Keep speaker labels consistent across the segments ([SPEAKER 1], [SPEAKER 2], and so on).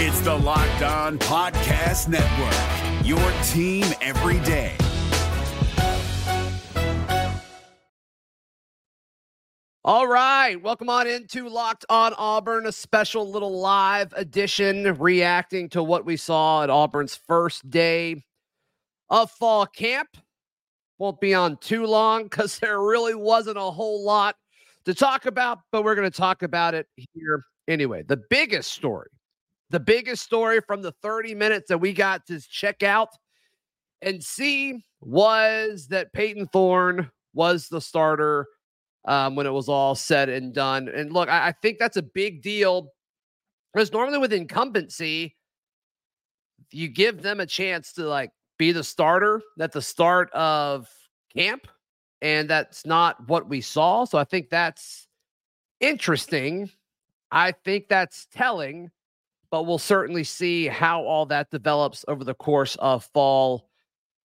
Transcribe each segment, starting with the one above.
[SPEAKER 1] It's the Locked On Podcast Network, your team every day.
[SPEAKER 2] All right, welcome on into Locked On Auburn, a special little live edition reacting to what we saw at Auburn's first day of fall camp. Won't be on too long because there really wasn't a whole lot to talk about, but we're going to talk about it here anyway. The biggest story, the biggest story from the 30 minutes that we got to check out and see was that Payton Thorne was the starter um, when it was all said and done. And look, I, I think that's a big deal because normally with incumbency, you give them a chance to like be the starter at the start of camp. And that's not what we saw. So I think that's interesting. I think that's telling, but we'll certainly see how all that develops over the course of fall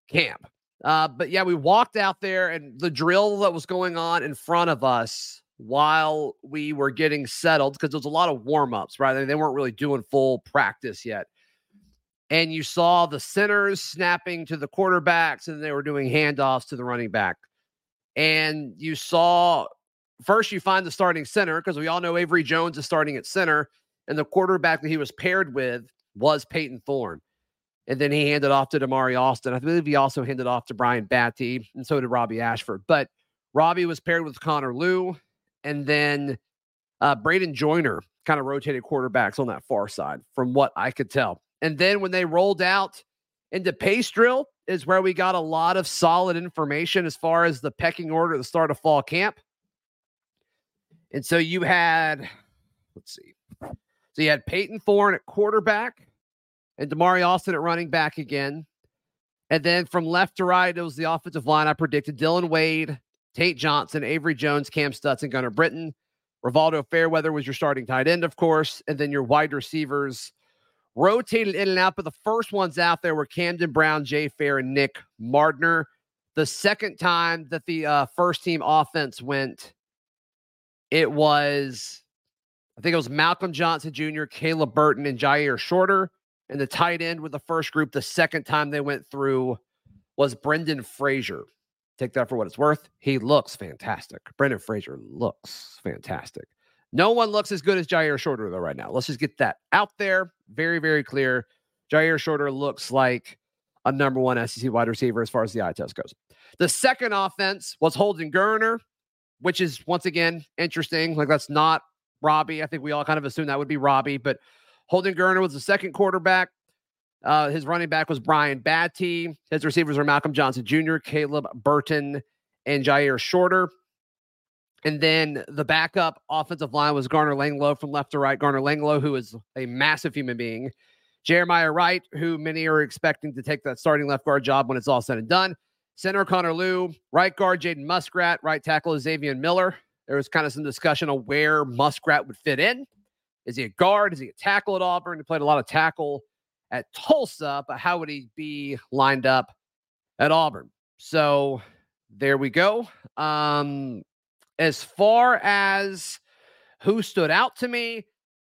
[SPEAKER 2] camp. Uh, but yeah, we walked out there and the drill that was going on in front of us while we were getting settled, because there was a lot of warm ups, right? They weren't really doing full practice yet. And you saw the centers snapping to the quarterbacks and they were doing handoffs to the running back. And you saw first, you find the starting center because we all know Avery Jones is starting at center. And the quarterback that he was paired with was Payton Thorne. And then he handed off to Damari Alston. I believe he also handed off to Brian Battie, and so did Robby Ashford. But Robby was paired with Connor Lew, and then uh, Braden Joyner kind of rotated quarterbacks on that far side, from what I could tell. And then when they rolled out into pace drill, is where we got a lot of solid information as far as the pecking order at the start of fall camp. And so you had, let's see, so you had Payton Thorne at quarterback and Damari Alston at running back again. And then from left to right, it was the offensive line I predicted Dylan Wade, Tate Johnson, Avery Jones, Kam Stutts, and Gunner Britton. Rivaldo Fairweather was your starting tight end, of course. And then your wide receivers rotated in and out. But the first ones out there were Camden Brown, Jay Fair, and Nick Mardner. The second time that the uh, first team offense went, it was, I think it was Malcolm Johnson Jr., Caleb Burton, and Jyaire Shorter. And the tight end with the first group, the second time they went through was Brandon Frazier. Take that for what it's worth. He looks fantastic. Brandon Frazier looks fantastic. No one looks as good as Jyaire Shorter, though, right now. Let's just get that out there. Very, very clear. Jyaire Shorter looks like a number one SEC wide receiver as far as the eye test goes. The second offense was Holden Geriner, which is once again interesting. Like that's not Robby. I think we all kind of assumed that would be Robby, but Holden Geriner was the second quarterback. Uh, his running back was Brian Battie. His receivers were Malcolm Johnson Jr., Caleb Burton, and Jyaire Shorter. And then the backup offensive line was Garner Langlow from left to right. Garner Langlow, who is a massive human being. Jeremiah Wright, who many are expecting to take that starting left guard job when it's all said and done. Center Connor Lew, right guard Jaden Muskrat, right tackle Xavier Miller. There was kind of some discussion on where Muskrat would fit in. Is he a guard? Is he a tackle at Auburn? He played a lot of tackle at Tulsa, but how would he be lined up at Auburn? So there we go. Um, as far as who stood out to me,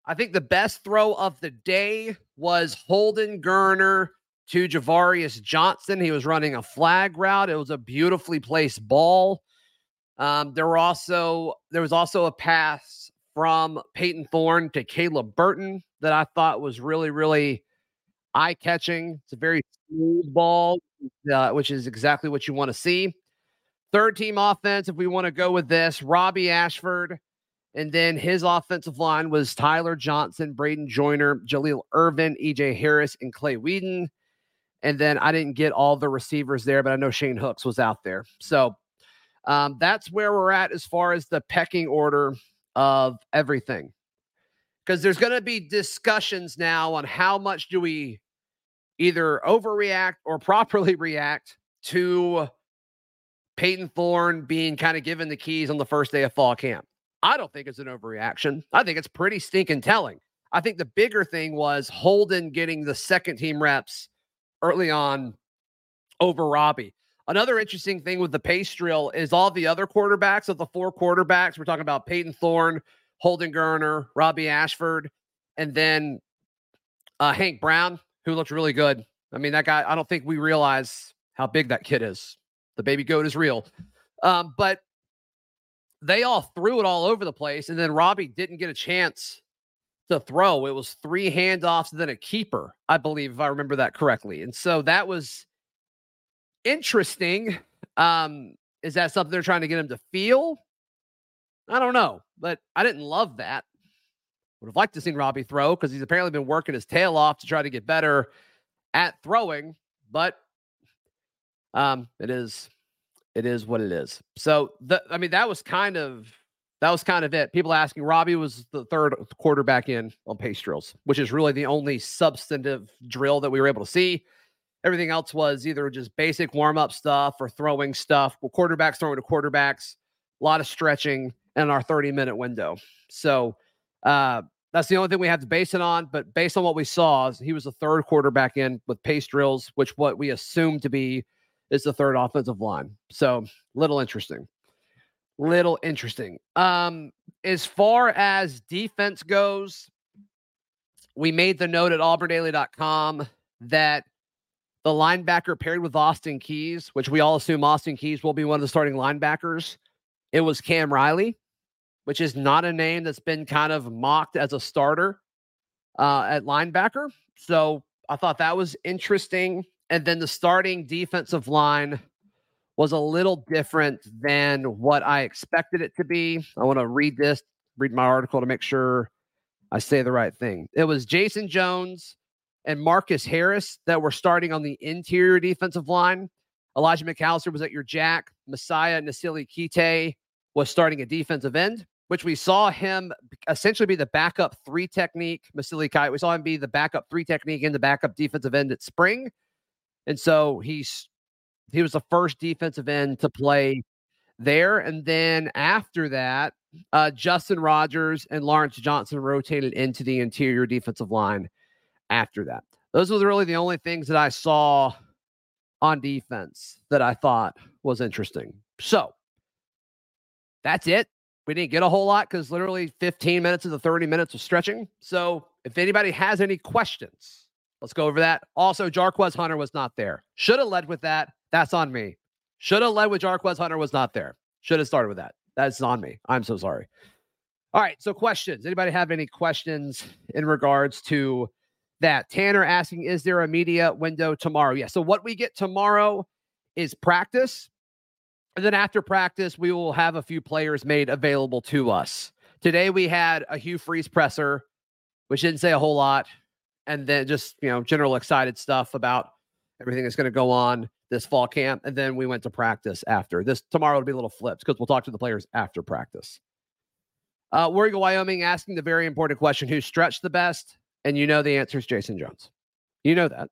[SPEAKER 2] I think the best throw of the day was Holden Geriner to Ja'Varrius Johnson. He was running a flag route. It was a beautifully placed ball. Um, there were also there was also a pass from Payton Thorne to Caleb Burton that I thought was really, really eye catching. It's a very smooth ball, uh, which is exactly what you want to see. Third team offense, if we want to go with this, Robby Ashford. And then his offensive line was Tyler Johnson, Braden Joyner, Jalil Irvin, EJ Harris, and Clay Wedin. And then I didn't get all the receivers there, but I know Shane Hooks was out there. So um, that's where we're at as far as the pecking order of everything. Because there's going to be discussions now on how much do we either overreact or properly react to Payton Thorne being kind of given the keys on the first day of fall camp. I don't think it's an overreaction. I think it's pretty stinking telling. I think the bigger thing was Holden getting the second team reps early on over Robby. Another interesting thing with the pace drill is all the other quarterbacks of the four quarterbacks. We're talking about Payton Thorne, Holden Geriner, Robby Ashford, and then Uh, Hank Brown, who looked really good. I mean, that guy, I don't think we realize how big that kid is. The baby goat is real. Um, but they all threw it all over the place. And then Robby didn't get a chance to throw. It was three handoffs and then a keeper, I believe, if I remember that correctly. And so that was interesting. Um, is that something they're trying to get him to feel? I don't know, but I didn't love that. Would have liked to seen Robby throw because he's apparently been working his tail off to try to get better at throwing, but um, it is it is what it is. So the I mean that was kind of that was kind of it. People asking Robby was the third quarterback in on pace drills, which is really the only substantive drill that we were able to see. Everything else was either just basic warm up stuff or throwing stuff. Well, quarterbacks throwing to quarterbacks, a lot of stretching in our 30 minute window. So uh, that's the only thing we have to base it on. But based on what we saw, he was the third quarterback in with pace drills, which what we assume to be is the third offensive line. So little interesting. Little interesting. Um, as far as defense goes, we made the note at auburndaily.com that the linebacker paired with Austin Keys, which we all assume Austin Keys will be one of the starting linebackers. It was Cam Riley, which is not a name that's been kind of mocked as a starter uh, at linebacker. So I thought that was interesting. And then the starting defensive line was a little different than what I expected it to be. I want to read this, read my article to make sure I say the right thing. It was Jayson Jones and Marcus Harris that were starting on the interior defensive line. Elijah McAllister was at your jack. Mosiah Nasili Kite was starting a defensive end, which we saw him essentially be the backup three technique. Nasili Kite, we saw him be the backup three technique in the backup defensive end at spring. And so he's he was the first defensive end to play there. And then after that, uh, Justin Rogers and Lawrence Johnson rotated into the interior defensive line after that. Those were really the only things that I saw on defense that I thought was interesting. So that's it. We didn't get a whole lot because literally 15 minutes of the 30 minutes of stretching. So if anybody has any questions, let's go over that. Also, Jarquez Hunter was not there. Should have led with that. That's on me. Should have led with Jarquez Hunter was not there. Should have started with that. That's on me. I'm so sorry. All right. So questions. Anybody have any questions in regards to that? Tanner asking, is there a media window tomorrow? Yeah. So what we get tomorrow is practice. And then after practice, we will have a few players made available to us. Today we had a Hugh Freeze presser, which didn't say a whole lot. And then just, you know, general excited stuff about everything that's going to go on this fall camp, and then we went to practice after. This tomorrow will be a little flips because we'll talk to the players after practice. Uh, War Eagle Wyoming asking the very important question: Who stretched the best? And you know the answer is Jayson Jones. You know that.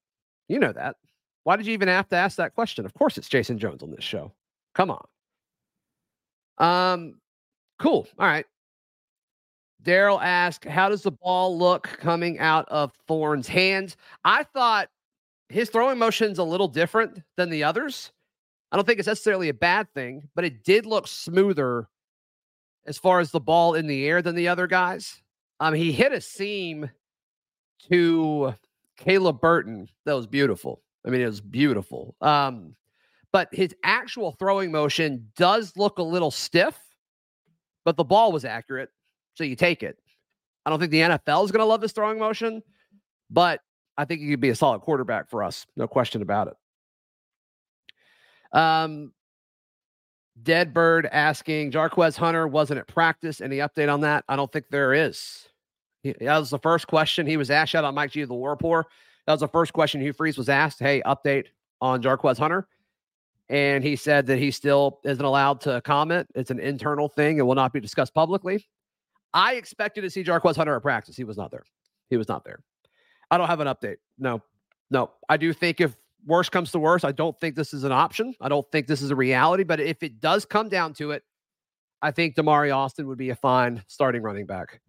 [SPEAKER 2] You know that. Why did you even have to ask that question? Of course, it's Jayson Jones on this show. Come on. Um, cool. All right. Daryl asked, "How does the ball look coming out of Thorne's hands?" I thought his throwing motion's a little different than the others. I don't think it's necessarily a bad thing, but it did look smoother as far as the ball in the air than the other guys. Um, he hit a seam to Caleb Burton that was beautiful. I mean, it was beautiful. Um, but his actual throwing motion does look a little stiff, but the ball was accurate, so you take it. I don't think the NFL is going to love this throwing motion, but I think he could be a solid quarterback for us. No question about it. Um, Dead Bird asking Jarquez Hunter wasn't at practice. Any update on that? I don't think there is. That was the first question he was asked. out on Mike G the War. That was the first question Hugh Freeze was asked. Hey, update on Jarquez Hunter. And he said that he still isn't allowed to comment. It's an internal thing It will not be discussed publicly. I expected to see Jarquez Hunter at practice. He was not there. He was not there. I don't have an update. No, no. I do think if worse comes to worse, I don't think this is an option. I don't think this is a reality. But if it does come down to it, I think Damari Alston would be a fine starting running back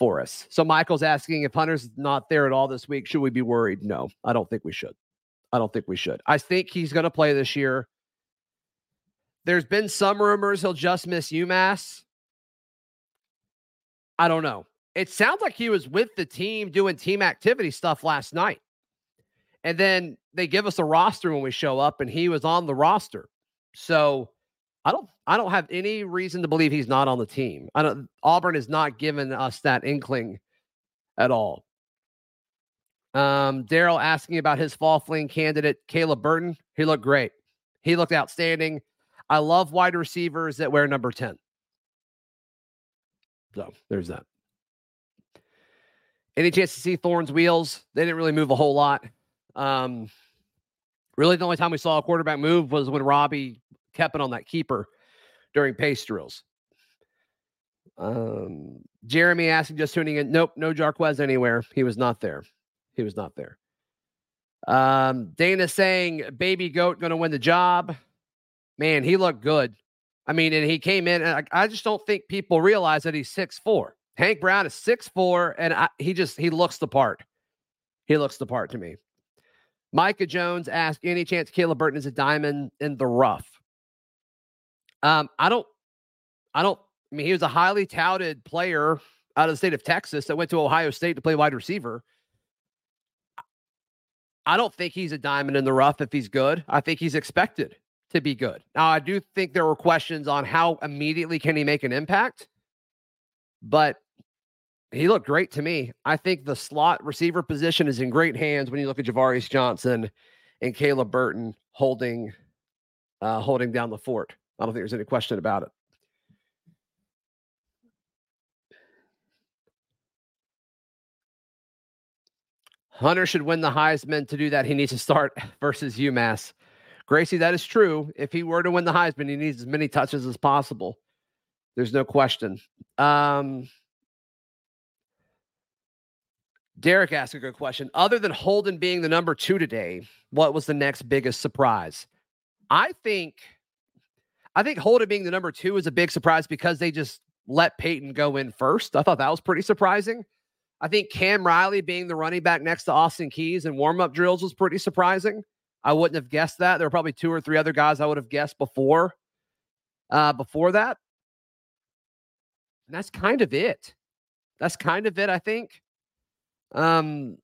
[SPEAKER 2] for us. So Michael's asking if Hunter's not there at all this week, should we be worried? No, I don't think we should. I don't think we should. I think he's going to play this year. There's been some rumors he'll just miss UMass. I don't know. it sounds like he was with the team doing team activity stuff last night. And then they give us a roster when we show up, and he was on the roster. So I don't I don't have any reason to believe he's not on the team. I don't Auburn has not given us that inkling at all. Um, Daryl asking about his fall fling candidate, Caleb Burton. He looked great. He looked outstanding. I love wide receivers that wear number 10. So there's that. Any chance to see Thorne's wheels? They didn't really move a whole lot. Um, really, the only time we saw a quarterback move was when Robby kept it on that keeper during pace drills. Um, Jeremy asking, just tuning in. Nope, no Jarquez anywhere. He was not there. He was not there. Um, Dana saying, baby goat going to win the job. Man, he looked good. I mean, and he came in, and I, I just don't think people realize that he's six four. Hank Brown is six four, and I, he just he looks the part. He looks the part to me. Micah Jones asked, any chance Caleb Burton is a diamond in the rough? Um, I don't, I don't. I mean, he was a highly touted player out of the state of Texas that went to Ohio State to play wide receiver. I don't think he's a diamond in the rough if he's good. I think he's expected to be good. Now, I do think there were questions on how immediately can he make an impact, but he looked great to me. I think the slot receiver position is in great hands when you look at Ja'Varrius Johnson and Caleb Burton holding uh, holding down the fort. I don't think there's any question about it. Hunter should win the Heisman. To do that, he needs to start versus UMass. Gracie, that is true. If he were to win the Heisman, he needs as many touches as possible. There's no question. Um, Derek asked a good question. Other than Holden being the number two today, what was the next biggest surprise? I think, I think Holden being the number two is a big surprise because they just let Payton go in first. I thought that was pretty surprising. I think Cam Riley being the running back next to Austin Keys and warm up drills was pretty surprising. I wouldn't have guessed that. There were probably two or three other guys I would have guessed before, uh, before that. And that's kind of it. That's kind of it, I think. Um,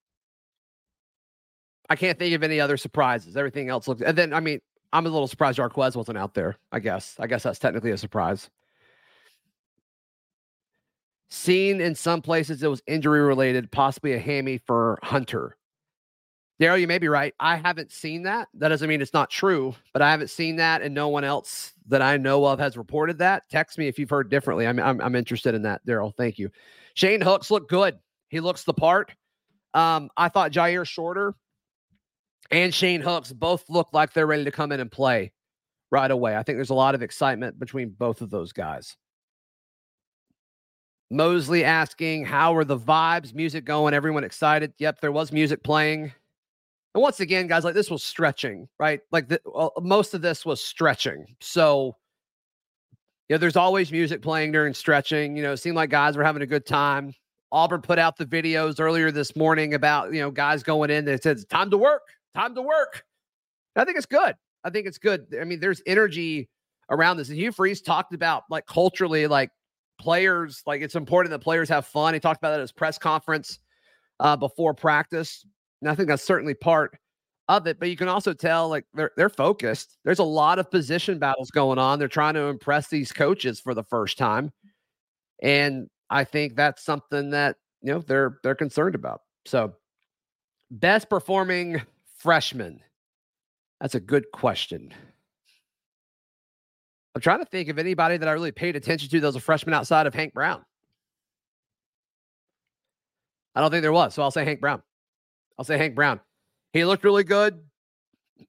[SPEAKER 2] I can't think of any other surprises. Everything else looks, and then I mean, I'm a little surprised Jarquez wasn't out there. I guess. I guess that's technically a surprise. Seen in some places it was injury related, possibly a hammy for Hunter. Daryl, you may be right. I haven't seen that. That doesn't mean it's not true, but I haven't seen that, and no one else that I know of has reported that. Text me if you've heard differently. I'm I'm, I'm interested in that, Daryl. Thank you. Shane Hooks looked good. He looks the part. Um, I thought Jyaire Shorter and Shane Hooks both look like they're ready to come in and play right away. I think there's a lot of excitement between both of those guys. Mosley asking, How are the vibes? Music going? Everyone excited? Yep, there was music playing. And once again, guys, like this was stretching, right? Like the, well, most of this was stretching. So, yeah, there's always music playing during stretching. You know, it seemed like guys were having a good time. Auburn put out the videos earlier this morning about, you know, guys going in that says, time to work, time to work. I think it's good. I think it's good. I mean, there's energy around this. And Hugh Freeze talked about like culturally, like players, like it's important that players have fun. He talked about that at his press conference uh, before practice. And I think that's certainly part of it. But you can also tell like they're they're focused. There's a lot of position battles going on. They're trying to impress these coaches for the first time. And I think that's something that you know they're they're concerned about. So best performing freshman. That's a good question. I'm trying to think of anybody that I really paid attention to that was a freshman outside of Hank Brown. I don't think there was. So I'll say Hank Brown. I'll say Hank Brown. He looked really good.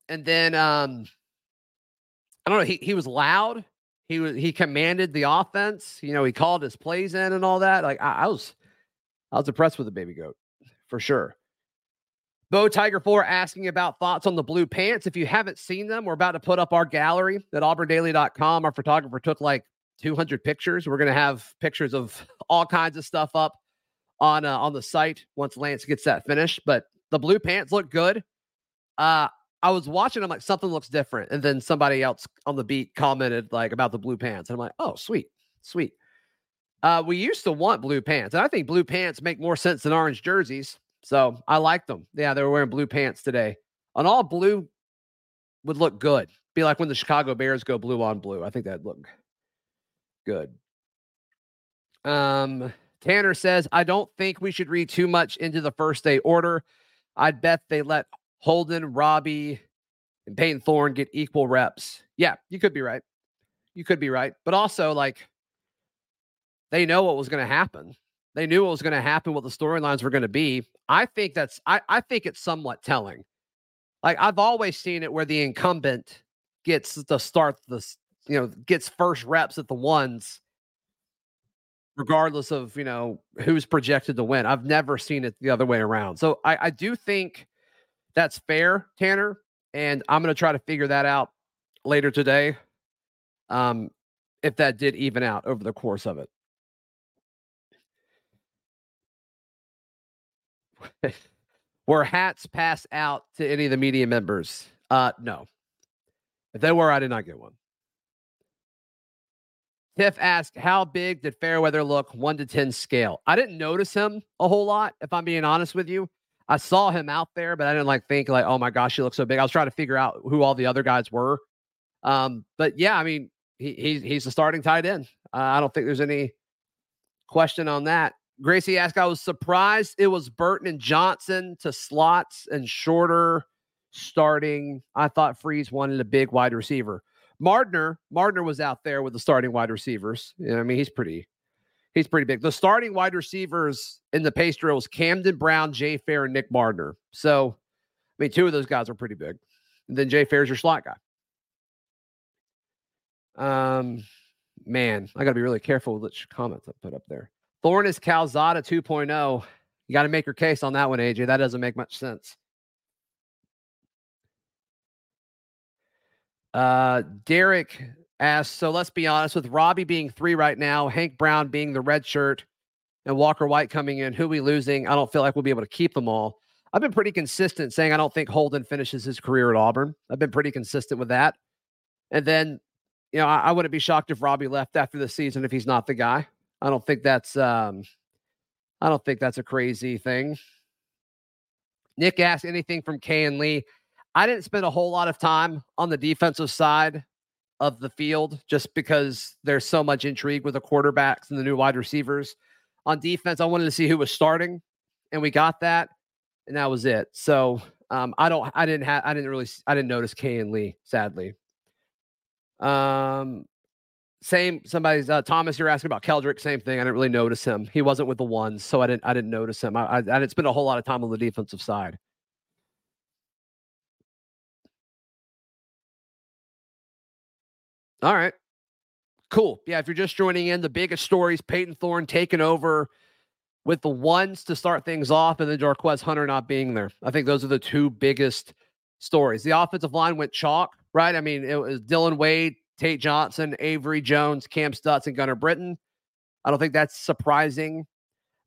[SPEAKER 2] And then um I don't know, he he was loud. He was he commanded the offense. You know, he called his plays in and all that. Like I, I was I was impressed with the baby goat for sure. Bo Tiger 4 asking about thoughts on the blue pants. If you haven't seen them, we're about to put up our gallery at auburndaily.com. Our photographer took like 200 pictures. We're going to have pictures of all kinds of stuff up on uh, on the site once Lance gets that finished. But the blue pants look good. Uh, I was watching. I'm like, something looks different, and then somebody else on the beat commented like about the blue pants, and I'm like, oh, sweet, sweet. Uh, we used to want blue pants, and I think blue pants make more sense than orange jerseys. So I like them. Yeah, they were wearing blue pants today. An all blue would look good. Be like when the Chicago Bears go blue on blue. I think that'd look good. Um, Tanner says, I don't think we should read too much into the first day order. I'd bet they let Holden, Robby, and Payton Thorne get equal reps. Yeah, you could be right. You could be right. But also, like, they know what was going to happen. They knew what was going to happen, what the storylines were going to be. I think that's I, I think it's somewhat telling. Like I've always seen it where the incumbent gets the start the you know gets first reps at the ones regardless of you know who's projected to win. I've never seen it the other way around. So i, I do think that's fair tanner and i'm to try to figure that out later today um if that did even out over the course of it were hats passed out to any of the media members? Uh, no. If they were, I did not get one. Tiff asked, How big did Fairweather look? One to 10 scale. I didn't notice him a whole lot, if I'm being honest with you. I saw him out there, but I didn't like think like, oh my gosh, he looks so big. I was trying to figure out who all the other guys were. Um, but yeah, I mean, he, he's he's the starting tight end. Uh, I don't think there's any question on that. Gracie asked, I was surprised it was Burton and Johnson to slots and shorter starting. I thought Freeze wanted a big wide receiver. Mardner, Mardner was out there with the starting wide receivers. You know, I mean, he's pretty, he's pretty big. The starting wide receivers in the pace drill was Camden Brown, Jay Fair, and Nick Mardner. So, I mean, two of those guys are pretty big. And then Jay Fair's your slot guy. Um, man, I got to be really careful with which comments I put up there. Thorne is Calzada 2.0. You got to make your case on that one, AJ. That doesn't make much sense. Uh, Derek asks, so let's be honest, with Robby being three right now, Hank Brown being the red shirt, and Walker White coming in, who we losing? I don't feel like we'll be able to keep them all. I've been pretty consistent saying I don't think Holden finishes his career at Auburn. I've been pretty consistent with that. And then, you know, I, I wouldn't be shocked if Robby left after the season if he's not the guy. I don't think that's um I don't think that's a crazy thing. Nick asked anything from Kayin Lee. I didn't spend a whole lot of time on the defensive side of the field just because there's so much intrigue with the quarterbacks and the new wide receivers. On defense, I wanted to see who was starting, and we got that, and that was it. So um, I don't, I didn't have, I didn't really, I didn't notice Kayin Lee, sadly. Um, same somebody's uh, Thomas. You're asking about Keldrick. Same thing. I didn't really notice him. He wasn't with the ones, so I didn't. I didn't notice him. I, I, I didn't spend a whole lot of time on the defensive side. All right. Cool. Yeah. If you're just joining in, the biggest stories Payton Thorne taking over with the ones to start things off, and then Jarquez Hunter not being there. I think those are the two biggest stories. The offensive line went chalk, right? I mean, it was Dylan Wade Tate Johnson, Avery Jones, Kam Stutts, and Gunner Britton. I don't think that's surprising.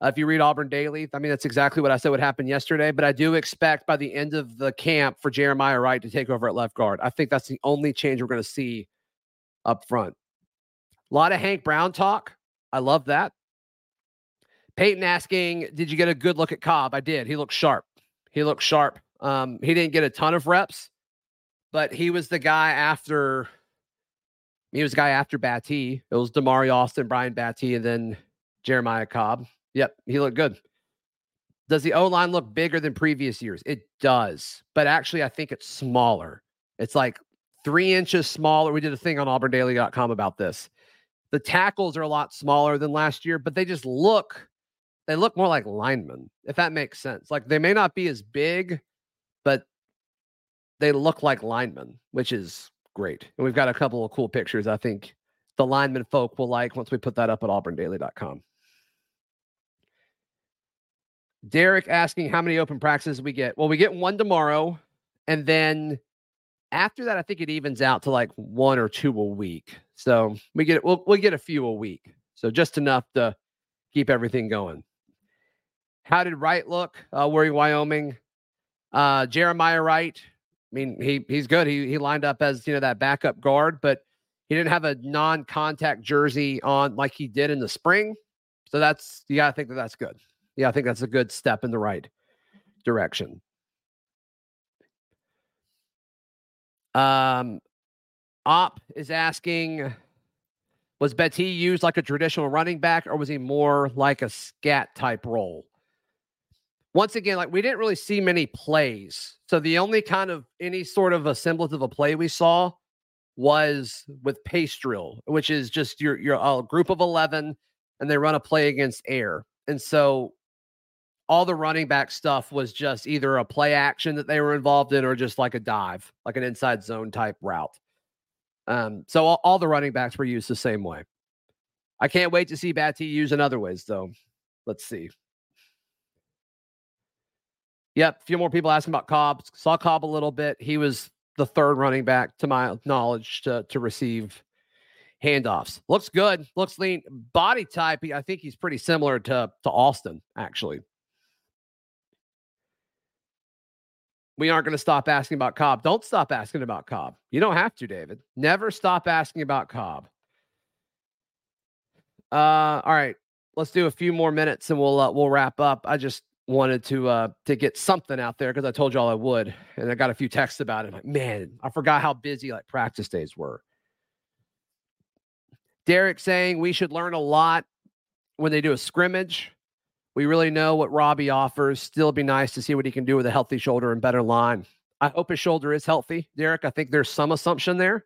[SPEAKER 2] Uh, if you read Auburn Daily, I mean, that's exactly what I said would happen yesterday. But I do expect by the end of the camp for Jeremiah Wright to take over at left guard. I think that's the only change we're going to see up front. A lot of Hank Brown talk. I love that. Peyton asking, Did you get a good look at Cobb? I did. He looked sharp. He looked sharp. Um, he didn't get a ton of reps, but he was the guy after he was a guy after Battie. It was Damari Alston, Brian Battie, and then Jeremiah Cobb. Yep, he looked good. Does the O line look bigger than previous years? It does, but actually, I think it's smaller. It's like three inches smaller. We did a thing on auburndaily.com about this. The tackles are a lot smaller than last year, but they just look, they look more like linemen, if that makes sense. Like they may not be as big, but they look like linemen, which is great. And we've got a couple of cool pictures I think the lineman folk will like once we put that up at auburndaily.com. Derek asking how many open practices we get. Well, we get one tomorrow. And then after that, I think it evens out to like one or two a week. So we get we'll we'll get a few a week. So just enough to keep everything going. How did Wright look? Uh, Warrior Wyoming. Uh, Jeremiah Wright I mean, he he's good. He he lined up as you know that backup guard, but He didn't have a non contact jersey on like he did in the spring. So that's, got to think that that's good. Yeah, I think that's a good step in the right direction. Um, Op is asking, was Battie used like a traditional running back or was he more like a scat type role? Once again, like we didn't really see many plays. So the only kind of any sort of a semblance of a play we saw was with pace drill, which is just your your a group of 11 and they run a play against air. And so all the running back stuff was just either a play action that they were involved in or just like a dive, like an inside zone type route. Um, so all, all the running backs were used the same way. I can't wait to see Battie used in other ways, though. Let's see. Yep, a few more people asking about Cobb. Saw Cobb a little bit. He was the third running back, to my knowledge, to, to receive handoffs. Looks good. Looks lean. Body type, I think he's pretty similar to, to Austin, actually. we aren't going to stop asking about Cobb. Don't stop asking about Cobb. You don't have to, David. Never stop asking about Cobb. Uh, all right, let's do a few more minutes and we'll uh, we'll wrap up. I just wanted to uh to get something out there because I told y'all I would, and I got a few texts about it. Like, man, I forgot how busy like practice days were. Derek saying we should learn a lot when they do a scrimmage. We really know what Robby offers. Still be nice to see what he can do with a healthy shoulder and better line. I hope his shoulder is healthy, Derek. I think there's some assumption there.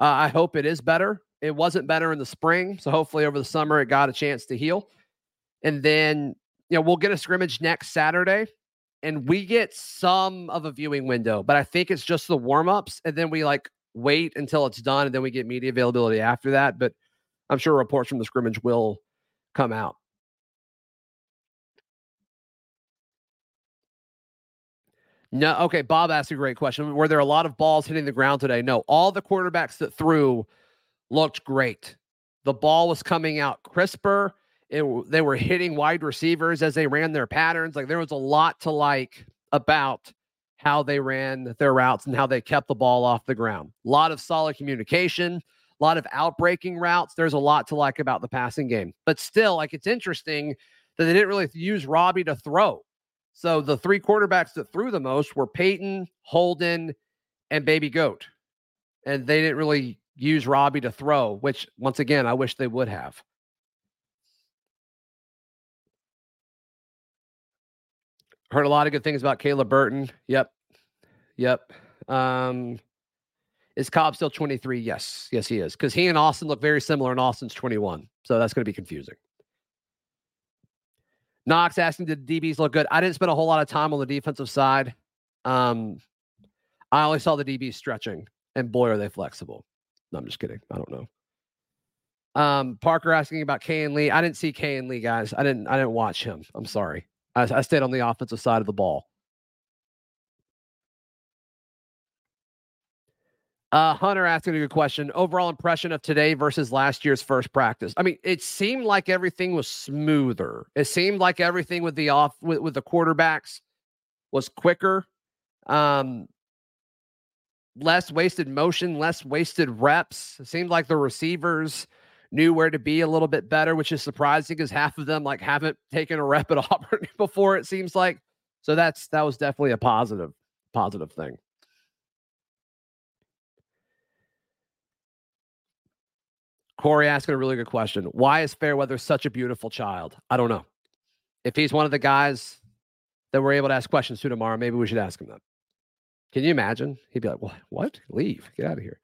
[SPEAKER 2] Uh, I hope it is better. It wasn't better in the spring, so hopefully over the summer it got a chance to heal. And then, you know, we'll get a scrimmage next Saturday and we get some of a viewing window, but I think it's just the warm-ups and then we like wait until it's done and then we get media availability after that, but I'm sure reports from the scrimmage will come out. No, okay. Bob asked a great question. Were there a lot of balls hitting the ground today? No. All the quarterbacks that threw looked great. The ball was coming out crisper. It, they were hitting wide receivers as they ran their patterns. Like there was a lot to like about how they ran their routes and how they kept the ball off the ground. A lot of solid communication, a lot of outbreaking routes. There's a lot to like about the passing game. But still, like it's interesting that they didn't really use Robby to throw. So the three quarterbacks that threw the most were Payton, Holden, and Baby Goat. And they didn't really use Robby to throw, which once again, I wish they would have. Heard a lot of good things about Caleb Burton. Yep. Yep. Um, is Cobb still 23? Yes. Yes, he is. Because he and Austin look very similar, and Austin's 21. So that's going to be confusing. Knox asking, did DBs look good? I didn't spend a whole lot of time on the defensive side. Um, I only saw the DBs stretching, and boy, are they flexible. No, I'm just kidding. I don't know. Um, Parker asking about Kayin Lee. I didn't see Kayin Lee, guys. I didn't. I didn't watch him. I'm sorry. I, I stayed on the offensive side of the ball. Uh, Hunter asking a good question. Overall impression of today versus last year's first practice. I mean, it seemed like everything was smoother. It seemed like everything with the off with, with the quarterbacks was quicker. Um, less wasted motion, less wasted reps. It seemed like the receivers knew where to be a little bit better, which is surprising because half of them like haven't taken a rep at Auburn before. It seems like so that's that was definitely a positive positive thing. Corey asking a really good question. Why is Fairweather such a beautiful child? I don't know. If he's one of the guys that we're able to ask questions to tomorrow, maybe we should ask him that. Can you imagine? He'd be like, "What? What? Leave? Get out of here."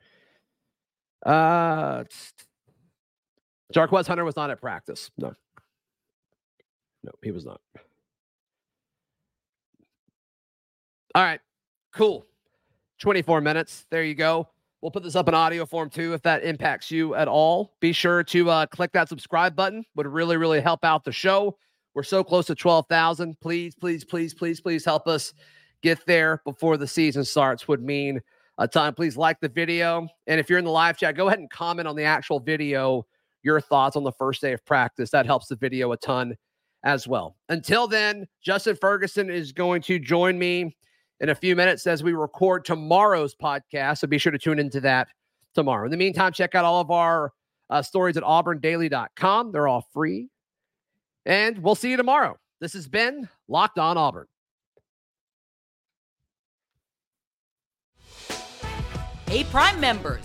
[SPEAKER 2] Uh, Jarquez Hunter was not at practice. No, no, he was not. All right, cool. Twenty-four minutes. There you go. We'll put this up in audio form too if that impacts you at all. Be sure to uh, click that subscribe button. Would really, really help out the show. We're so close to 12,000. Please, please, please, please, please help us get there before the season starts would mean a ton. Please like the video. And if you're in the live chat, go ahead and comment on the actual video your thoughts on the first day of practice. That helps the video a ton as well. Until then, Justin Ferguson is going to join me in a few minutes as we record tomorrow's podcast. So be sure to tune into that tomorrow. In the meantime, check out all of our uh, stories at auburndaily.com. They're all free. And we'll see you tomorrow. This has been Locked On Auburn.
[SPEAKER 3] Hey, Prime members,